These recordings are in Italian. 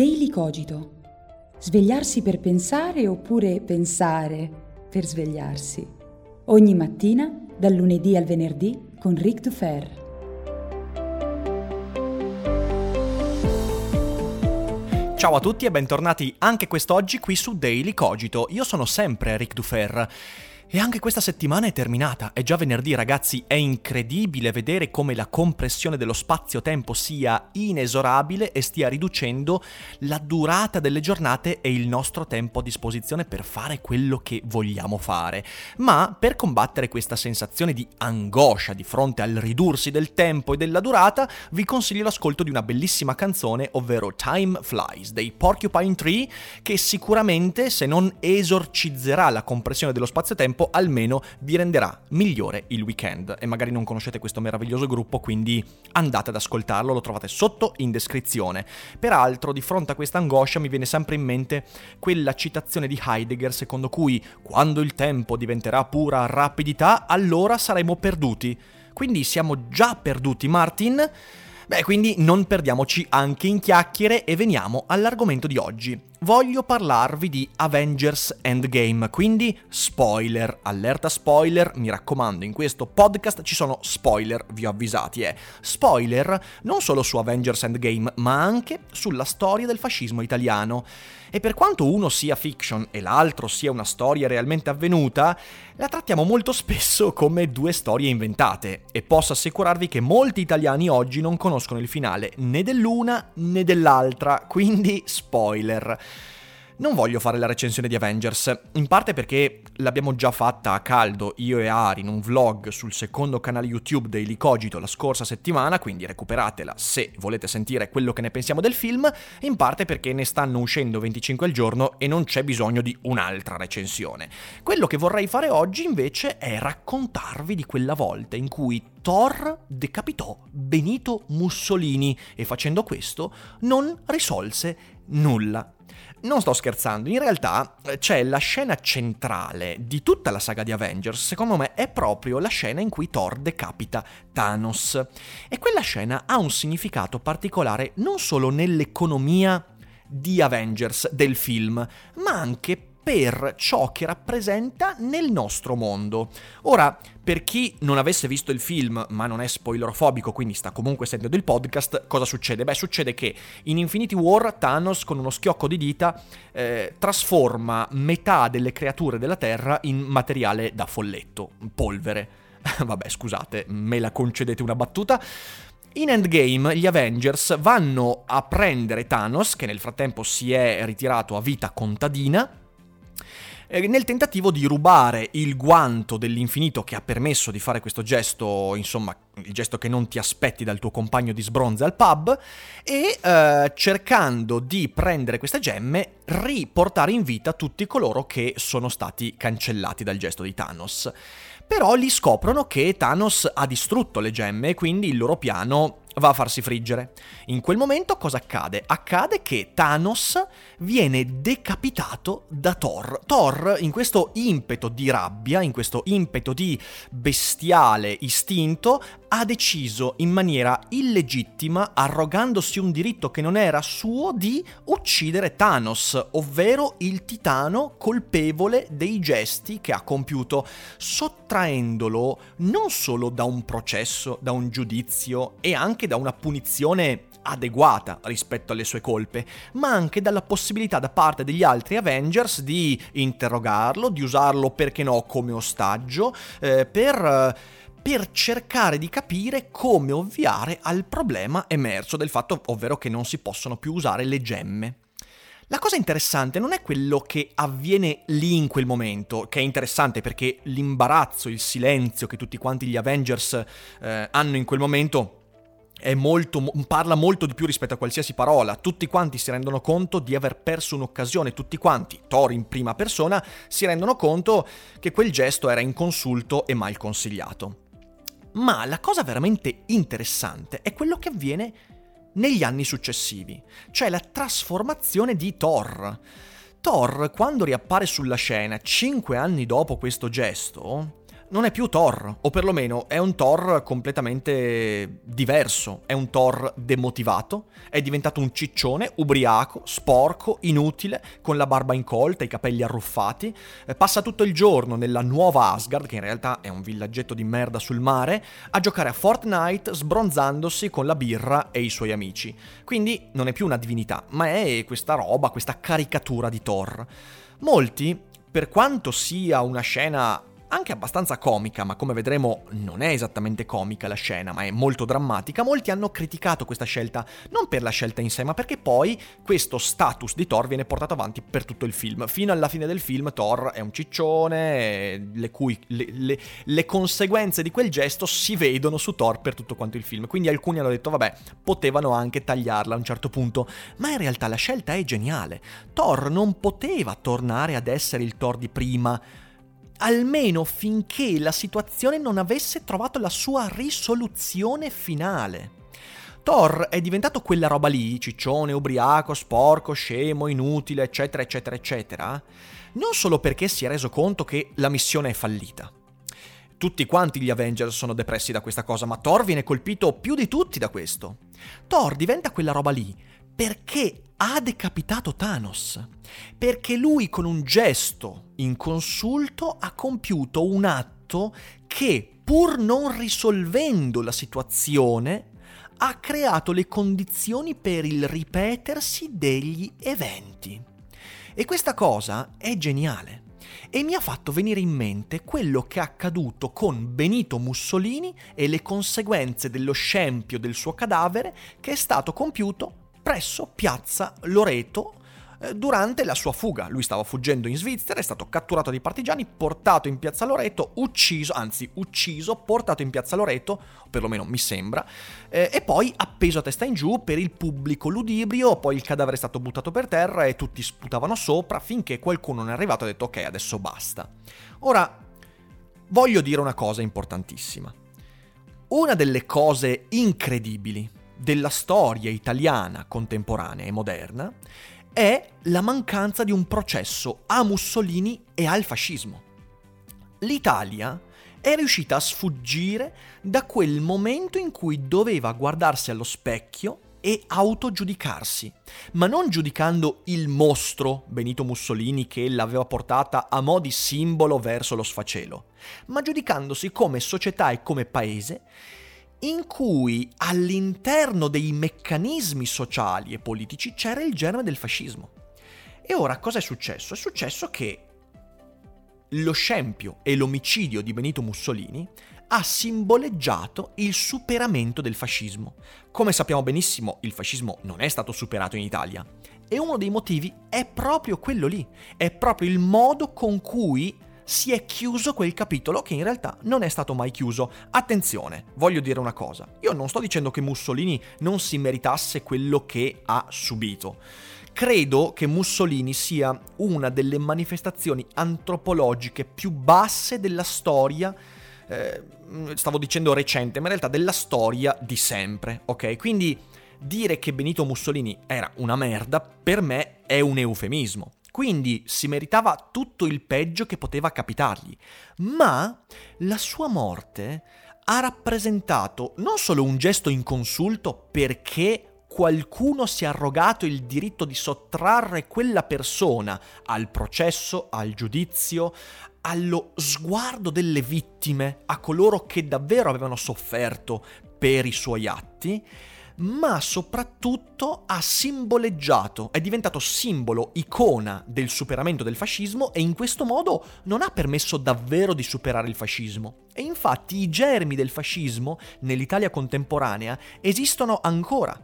Daily Cogito. Svegliarsi per pensare oppure pensare per svegliarsi. Ogni mattina, dal lunedì al venerdì, con Ric Dufer. Ciao a tutti e bentornati anche quest'oggi qui su Daily Cogito. Io sono sempre Ric Dufer. E anche questa settimana è terminata, è già venerdì ragazzi, è incredibile vedere come la compressione dello spazio-tempo sia inesorabile e stia riducendo la durata delle giornate e il nostro tempo a disposizione per fare quello che vogliamo fare. Ma per combattere questa sensazione di angoscia di fronte al ridursi del tempo e della durata, vi consiglio l'ascolto di una bellissima canzone, ovvero Time Flies dei Porcupine Tree, che sicuramente se non esorcizzerà la compressione dello spazio-tempo, almeno vi renderà migliore il weekend. E magari non conoscete questo meraviglioso gruppo, quindi andate ad ascoltarlo, lo trovate sotto in descrizione. Peraltro, di fronte a questa angoscia mi viene sempre in mente quella citazione di Heidegger secondo cui quando il tempo diventerà pura rapidità, allora saremo perduti. Quindi siamo già perduti, Martin? Beh, quindi non perdiamoci anche in chiacchiere e veniamo all'argomento di oggi. Voglio parlarvi di Avengers Endgame, quindi spoiler, allerta spoiler, mi raccomando, in questo podcast ci sono spoiler, vi ho avvisati, eh. Spoiler non solo su Avengers Endgame, ma anche sulla storia del fascismo italiano. E per quanto uno sia fiction e l'altro sia una storia realmente avvenuta, la trattiamo molto spesso come due storie inventate e posso assicurarvi che molti italiani oggi non conoscono il finale né dell'una né dell'altra, quindi spoiler. Non voglio fare la recensione di Avengers, in parte perché l'abbiamo già fatta a caldo io e Ari in un vlog sul secondo canale YouTube Daily Cogito la scorsa settimana, quindi recuperatela se volete sentire quello che ne pensiamo del film, in parte perché ne stanno uscendo 25 al giorno e non c'è bisogno di un'altra recensione. Quello che vorrei fare oggi invece è raccontarvi di quella volta in cui Thor decapitò Benito Mussolini e facendo questo non risolse nulla. Non sto scherzando, in realtà eh, c'è la scena centrale di tutta la saga di Avengers, secondo me è proprio la scena in cui Thor decapita Thanos. E quella scena ha un significato particolare non solo nell'economia di Avengers del film, ma anche per ciò che rappresenta nel nostro mondo. Ora, per chi non avesse visto il film, ma non è spoilerofobico, quindi sta comunque sentendo il podcast, cosa succede? Beh, succede che in Infinity War Thanos con uno schiocco di dita eh, trasforma metà delle creature della Terra in materiale da folletto, polvere. Vabbè, scusate, me la concedete una battuta. In Endgame gli Avengers vanno a prendere Thanos, che nel frattempo si è ritirato a vita contadina, eh, nel tentativo di rubare il guanto dell'infinito che ha permesso di fare questo gesto, insomma, il gesto che non ti aspetti dal tuo compagno di sbronze al pub, e eh, cercando di prendere queste gemme, riportare in vita tutti coloro che sono stati cancellati dal gesto di Thanos. Però li scoprono che Thanos ha distrutto le gemme e quindi il loro piano va a farsi friggere. In quel momento cosa accade? Accade che Thanos viene decapitato da Thor. Thor, in questo impeto di rabbia, in questo impeto di bestiale istinto, ha deciso in maniera illegittima, arrogandosi un diritto che non era suo, di uccidere Thanos, ovvero il titano colpevole dei gesti che ha compiuto, sottraendolo non solo da un processo, da un giudizio e anche da una punizione adeguata rispetto alle sue colpe, ma anche dalla possibilità da parte degli altri Avengers di interrogarlo, di usarlo perché no come ostaggio, eh, per per cercare di capire come ovviare al problema emerso del fatto, ovvero che non si possono più usare le gemme. La cosa interessante non è quello che avviene lì in quel momento, che è interessante perché l'imbarazzo, il silenzio che tutti quanti gli Avengers eh, hanno in quel momento molto, parla molto di più rispetto a qualsiasi parola. Tutti quanti si rendono conto di aver perso un'occasione, tutti quanti, Thor in prima persona, si rendono conto che quel gesto era inconsulto e mal consigliato. Ma la cosa veramente interessante è quello che avviene negli anni successivi, cioè la trasformazione di Thor. Thor, quando riappare sulla scena, cinque anni dopo questo gesto, non è più Thor, o perlomeno è un Thor completamente diverso, è un Thor demotivato, è diventato un ciccione, ubriaco, sporco, inutile, con la barba incolta, i capelli arruffati, eh, passa tutto il giorno nella nuova Asgard, che in realtà è un villaggetto di merda sul mare, a giocare a Fortnite sbronzandosi con la birra e i suoi amici. Quindi non è più una divinità, ma è questa roba, questa caricatura di Thor. Molti, per quanto sia una scena anche abbastanza comica, ma come vedremo non è esattamente comica la scena, ma è molto drammatica, molti hanno criticato questa scelta, non per la scelta in sé, ma perché poi questo status di Thor viene portato avanti per tutto il film. Fino alla fine del film Thor è un ciccione, le, cui, le, le, le conseguenze di quel gesto si vedono su Thor per tutto quanto il film. Quindi alcuni hanno detto, vabbè, potevano anche tagliarla a un certo punto, ma in realtà la scelta è geniale. Thor non poteva tornare ad essere il Thor di prima almeno finché la situazione non avesse trovato la sua risoluzione finale. Thor è diventato quella roba lì, ciccione, ubriaco, sporco, scemo, inutile, eccetera, eccetera, eccetera, non solo perché si è reso conto che la missione è fallita. Tutti quanti gli Avengers sono depressi da questa cosa, ma Thor viene colpito più di tutti da questo. Thor diventa quella roba lì perché ha decapitato Thanos. Perché lui con un gesto inconsulto ha compiuto un atto che, pur non risolvendo la situazione, ha creato le condizioni per il ripetersi degli eventi. E questa cosa è geniale e mi ha fatto venire in mente quello che è accaduto con Benito Mussolini e le conseguenze dello scempio del suo cadavere che è stato compiuto presso piazza Loreto eh, durante la sua fuga. Lui stava fuggendo in Svizzera, è stato catturato dai partigiani, portato in piazza Loreto, ucciso, anzi ucciso, portato in piazza Loreto, perlomeno mi sembra, eh, e poi appeso a testa in giù per il pubblico ludibrio, poi il cadavere è stato buttato per terra e tutti sputavano sopra finché qualcuno non è arrivato e ha detto ok, adesso basta. Ora, voglio dire una cosa importantissima. Una delle cose incredibili della storia italiana contemporanea e moderna è la mancanza di un processo a Mussolini e al fascismo. L'Italia è riuscita a sfuggire da quel momento in cui doveva guardarsi allo specchio e autogiudicarsi, ma non giudicando il mostro Benito Mussolini che l'aveva portata a mo' di simbolo verso lo sfacelo, ma giudicandosi come società e come paese in cui all'interno dei meccanismi sociali e politici c'era il germe del fascismo. E ora cosa è successo? È successo che lo scempio e l'omicidio di Benito Mussolini ha simboleggiato il superamento del fascismo. Come sappiamo benissimo, il fascismo non è stato superato in Italia. E uno dei motivi è proprio quello lì, è proprio il modo con cui si è chiuso quel capitolo che in realtà non è stato mai chiuso. Attenzione, voglio dire una cosa, io non sto dicendo che Mussolini non si meritasse quello che ha subito. Credo che Mussolini sia una delle manifestazioni antropologiche più basse della storia eh, stavo dicendo recente, ma in realtà della storia di sempre, ok? Quindi dire che Benito Mussolini era una merda per me è un eufemismo. Quindi si meritava tutto il peggio che poteva capitargli. Ma la sua morte ha rappresentato non solo un gesto inconsulto perché qualcuno si è arrogato il diritto di sottrarre quella persona al processo, al giudizio, allo sguardo delle vittime, a coloro che davvero avevano sofferto per i suoi atti, ma soprattutto ha simboleggiato, è diventato simbolo, icona del superamento del fascismo e in questo modo non ha permesso davvero di superare il fascismo. E infatti i germi del fascismo nell'Italia contemporanea esistono ancora,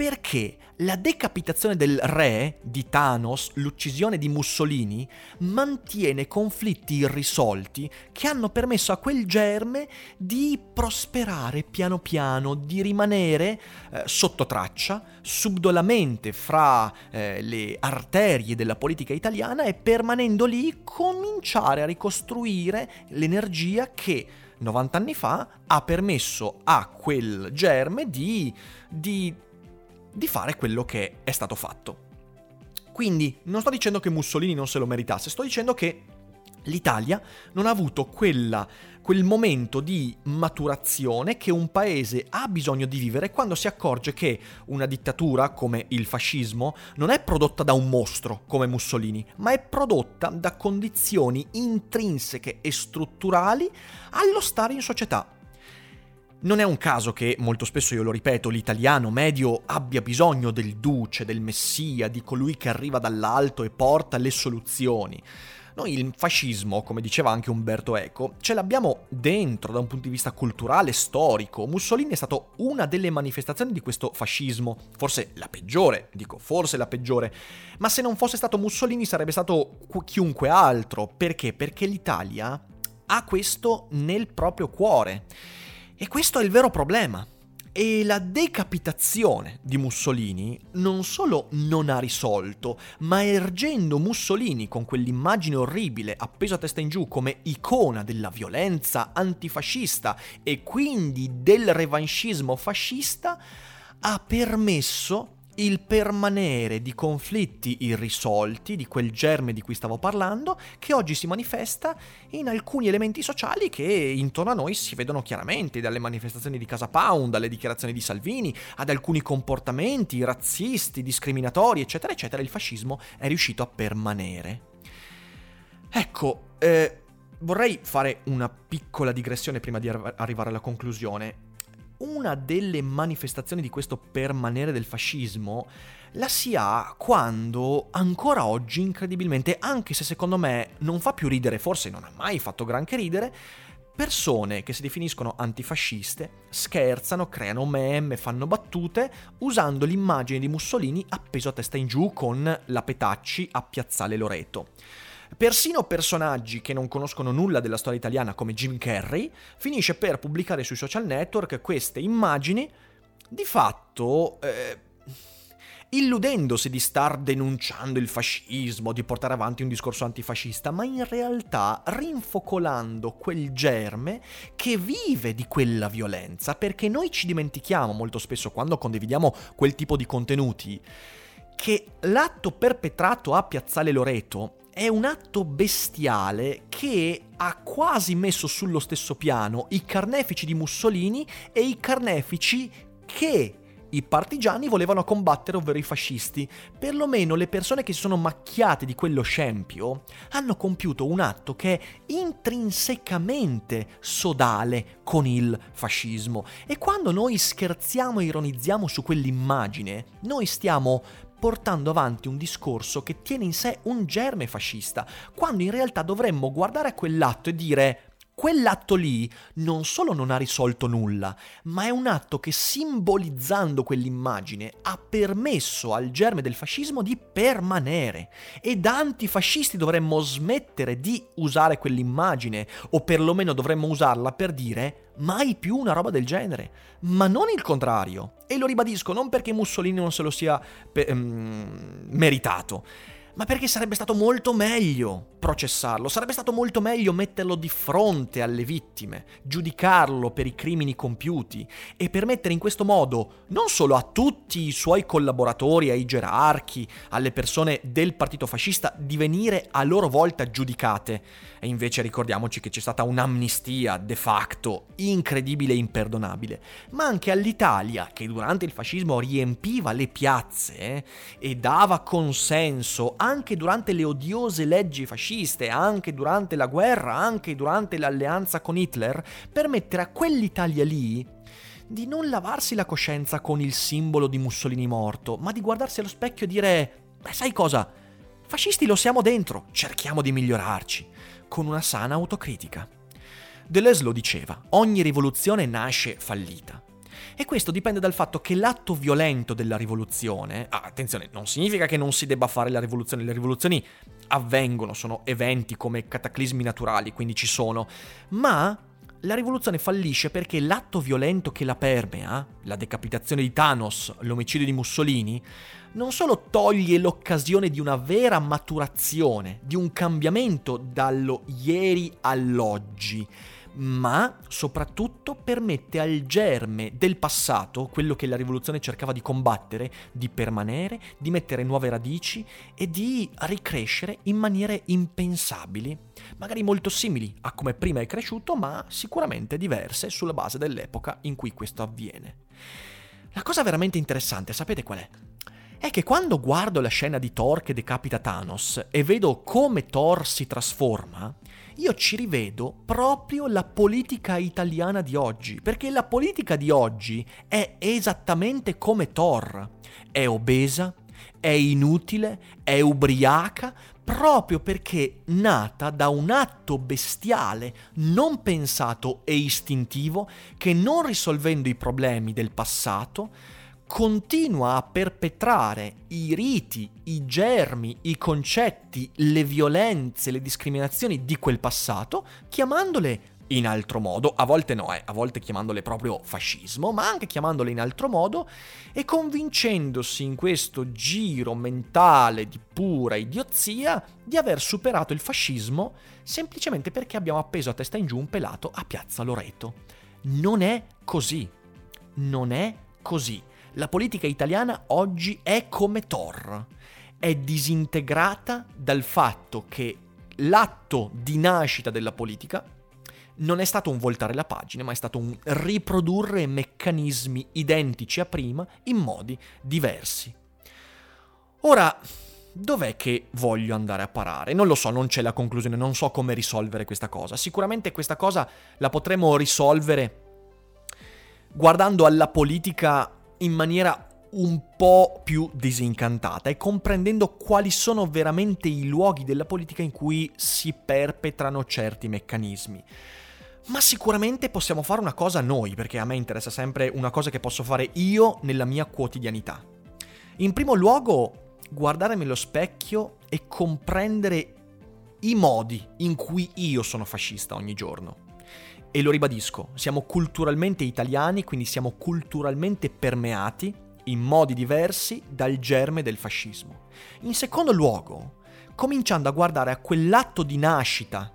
perché la decapitazione del re di Thanos, l'uccisione di Mussolini, mantiene conflitti irrisolti che hanno permesso a quel germe di prosperare piano piano, di rimanere eh, sotto traccia, subdolamente fra eh, le arterie della politica italiana e permanendo lì cominciare a ricostruire l'energia che 90 anni fa ha permesso a quel germe di, di di fare quello che è stato fatto. Quindi non sto dicendo che Mussolini non se lo meritasse, sto dicendo che l'Italia non ha avuto quella, quel momento di maturazione che un paese ha bisogno di vivere quando si accorge che una dittatura come il fascismo non è prodotta da un mostro come Mussolini, ma è prodotta da condizioni intrinseche e strutturali allo stare in società. Non è un caso che, molto spesso io lo ripeto, l'italiano medio abbia bisogno del duce, del messia, di colui che arriva dall'alto e porta le soluzioni. Noi il fascismo, come diceva anche Umberto Eco, ce l'abbiamo dentro da un punto di vista culturale, storico. Mussolini è stato una delle manifestazioni di questo fascismo, forse la peggiore, dico forse la peggiore, ma se non fosse stato Mussolini sarebbe stato chiunque altro. Perché? Perché l'Italia ha questo nel proprio cuore. E questo è il vero problema. E la decapitazione di Mussolini non solo non ha risolto, ma ergendo Mussolini con quell'immagine orribile appeso a testa in giù come icona della violenza antifascista e quindi del revanchismo fascista, ha permesso il permanere di conflitti irrisolti, di quel germe di cui stavo parlando, che oggi si manifesta in alcuni elementi sociali che intorno a noi si vedono chiaramente, dalle manifestazioni di Casa Pound, alle dichiarazioni di Salvini, ad alcuni comportamenti razzisti, discriminatori, eccetera, eccetera, il fascismo è riuscito a permanere. Ecco, eh, vorrei fare una piccola digressione prima di arrivare alla conclusione una delle manifestazioni di questo permanere del fascismo la si ha quando ancora oggi, incredibilmente, anche se secondo me non fa più ridere, forse non ha mai fatto granché ridere, persone che si definiscono antifasciste scherzano, creano meme, fanno battute usando l'immagine di Mussolini appeso a testa in giù con la Petacci a Piazzale Loreto. Persino personaggi che non conoscono nulla della storia italiana come Jim Carrey finisce per pubblicare sui social network queste immagini di fatto... Eh, illudendosi di star denunciando il fascismo, di portare avanti un discorso antifascista, ma in realtà rinfocolando quel germe che vive di quella violenza, perché noi ci dimentichiamo molto spesso quando condividiamo quel tipo di contenuti che l'atto perpetrato a Piazzale Loreto è un atto bestiale che ha quasi messo sullo stesso piano i carnefici di Mussolini e i carnefici che i partigiani volevano combattere, ovvero i fascisti. Perlomeno le persone che si sono macchiate di quello scempio hanno compiuto un atto che è intrinsecamente sodale con il fascismo. E quando noi scherziamo e ironizziamo su quell'immagine, noi stiamo portando avanti un discorso che tiene in sé un germe fascista, quando in realtà dovremmo guardare a quell'atto e dire quell'atto lì non solo non ha risolto nulla, ma è un atto che simbolizzando quell'immagine ha permesso al germe del fascismo di permanere. E da antifascisti dovremmo smettere di usare quell'immagine, o perlomeno dovremmo usarla per dire mai più una roba del genere, ma non il contrario. E lo ribadisco non perché Mussolini non se lo sia pe- um, meritato, ma perché sarebbe stato molto meglio processarlo, sarebbe stato molto meglio metterlo di fronte alle vittime, giudicarlo per i crimini compiuti e permettere in questo modo non solo a tutti i suoi collaboratori, ai gerarchi, alle persone del partito fascista di venire a loro volta giudicate. E invece ricordiamoci che c'è stata un'amnistia de facto incredibile e imperdonabile, ma anche all'Italia che durante il fascismo riempiva le piazze eh, e dava consenso anche durante le odiose leggi fasciste, anche durante la guerra, anche durante l'alleanza con Hitler, permettere a quell'Italia lì di non lavarsi la coscienza con il simbolo di Mussolini morto, ma di guardarsi allo specchio e dire, beh sai cosa? Fascisti lo siamo dentro, cerchiamo di migliorarci, con una sana autocritica. Deleuze lo diceva, ogni rivoluzione nasce fallita. E questo dipende dal fatto che l'atto violento della rivoluzione, ah, attenzione, non significa che non si debba fare la rivoluzione, le rivoluzioni avvengono, sono eventi come cataclismi naturali, quindi ci sono, ma la rivoluzione fallisce perché l'atto violento che la permea, la decapitazione di Thanos, l'omicidio di Mussolini, non solo toglie l'occasione di una vera maturazione, di un cambiamento dallo ieri all'oggi, ma soprattutto permette al germe del passato, quello che la rivoluzione cercava di combattere, di permanere, di mettere nuove radici e di ricrescere in maniere impensabili, magari molto simili a come prima è cresciuto, ma sicuramente diverse sulla base dell'epoca in cui questo avviene. La cosa veramente interessante, sapete qual è? È che quando guardo la scena di Thor che decapita Thanos e vedo come Thor si trasforma, io ci rivedo proprio la politica italiana di oggi, perché la politica di oggi è esattamente come Thor. È obesa, è inutile, è ubriaca, proprio perché nata da un atto bestiale, non pensato e istintivo, che non risolvendo i problemi del passato, continua a perpetrare i riti, i germi, i concetti, le violenze, le discriminazioni di quel passato, chiamandole in altro modo, a volte no, eh, a volte chiamandole proprio fascismo, ma anche chiamandole in altro modo e convincendosi in questo giro mentale di pura idiozia di aver superato il fascismo semplicemente perché abbiamo appeso a testa in giù un pelato a Piazza Loreto. Non è così. Non è così. La politica italiana oggi è come Thor, è disintegrata dal fatto che l'atto di nascita della politica non è stato un voltare la pagina, ma è stato un riprodurre meccanismi identici a prima in modi diversi. Ora, dov'è che voglio andare a parare? Non lo so, non c'è la conclusione, non so come risolvere questa cosa. Sicuramente questa cosa la potremo risolvere guardando alla politica in maniera un po' più disincantata e comprendendo quali sono veramente i luoghi della politica in cui si perpetrano certi meccanismi. Ma sicuramente possiamo fare una cosa noi, perché a me interessa sempre una cosa che posso fare io nella mia quotidianità. In primo luogo, guardarmi allo specchio e comprendere i modi in cui io sono fascista ogni giorno. E lo ribadisco, siamo culturalmente italiani, quindi siamo culturalmente permeati in modi diversi dal germe del fascismo. In secondo luogo, cominciando a guardare a quell'atto di nascita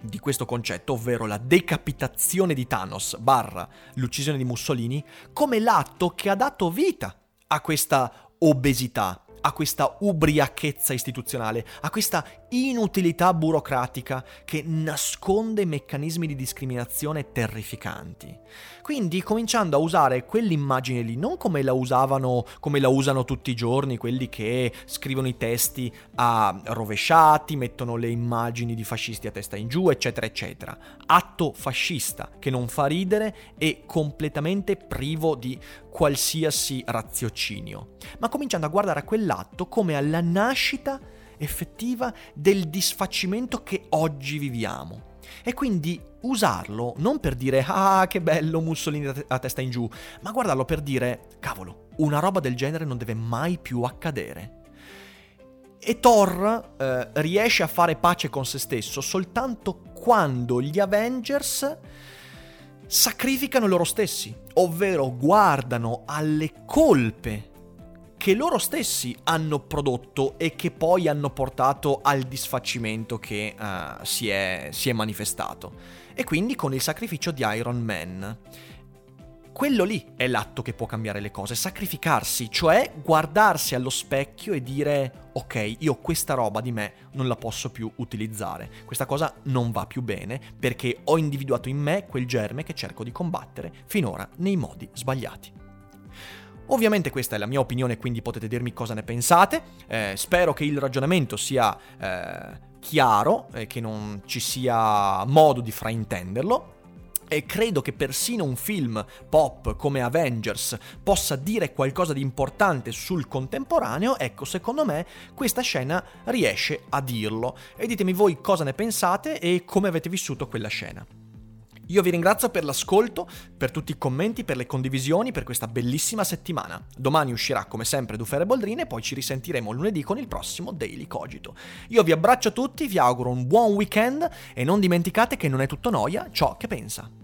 di questo concetto, ovvero la decapitazione di Thanos barra l'uccisione di Mussolini, come l'atto che ha dato vita a questa obesità, a questa ubriachezza istituzionale, a questa inutilità burocratica che nasconde meccanismi di discriminazione terrificanti. Quindi cominciando a usare quell'immagine lì non come la usavano, come la usano tutti i giorni quelli che scrivono i testi a rovesciati, mettono le immagini di fascisti a testa in giù, eccetera, eccetera. Atto fascista che non fa ridere e completamente privo di qualsiasi raziocinio, ma cominciando a guardare a quell'atto come alla nascita effettiva del disfacimento che oggi viviamo. E quindi usarlo non per dire ah che bello Mussolini a testa in giù, ma guardarlo per dire cavolo, una roba del genere non deve mai più accadere. E Thor eh, riesce a fare pace con se stesso soltanto quando gli Avengers sacrificano loro stessi, ovvero guardano alle colpe che loro stessi hanno prodotto e che poi hanno portato al disfacimento che uh, si, è, si, è, manifestato. E quindi con il sacrificio di Iron Man. Quello lì è l'atto che può cambiare le cose, sacrificarsi, cioè guardarsi allo specchio e dire ok, io questa roba di me non la posso più utilizzare, questa cosa non va più bene perché ho individuato in me quel germe che cerco di combattere finora nei modi sbagliati. Ovviamente questa è la mia opinione, quindi potete dirmi cosa ne pensate. Eh, spero che il ragionamento sia eh, chiaro e che non ci sia modo di fraintenderlo. E credo che persino un film pop come Avengers possa dire qualcosa di importante sul contemporaneo, ecco, secondo me questa scena riesce a dirlo. E ditemi voi cosa ne pensate e come avete vissuto quella scena. Io vi ringrazio per l'ascolto, per tutti i commenti, per le condivisioni, per questa bellissima settimana. Domani uscirà come sempre Dufere Boldrine e poi ci risentiremo lunedì con il prossimo Daily Cogito. Io vi abbraccio tutti, vi auguro un buon weekend e non dimenticate che non è tutto noia ciò che pensa.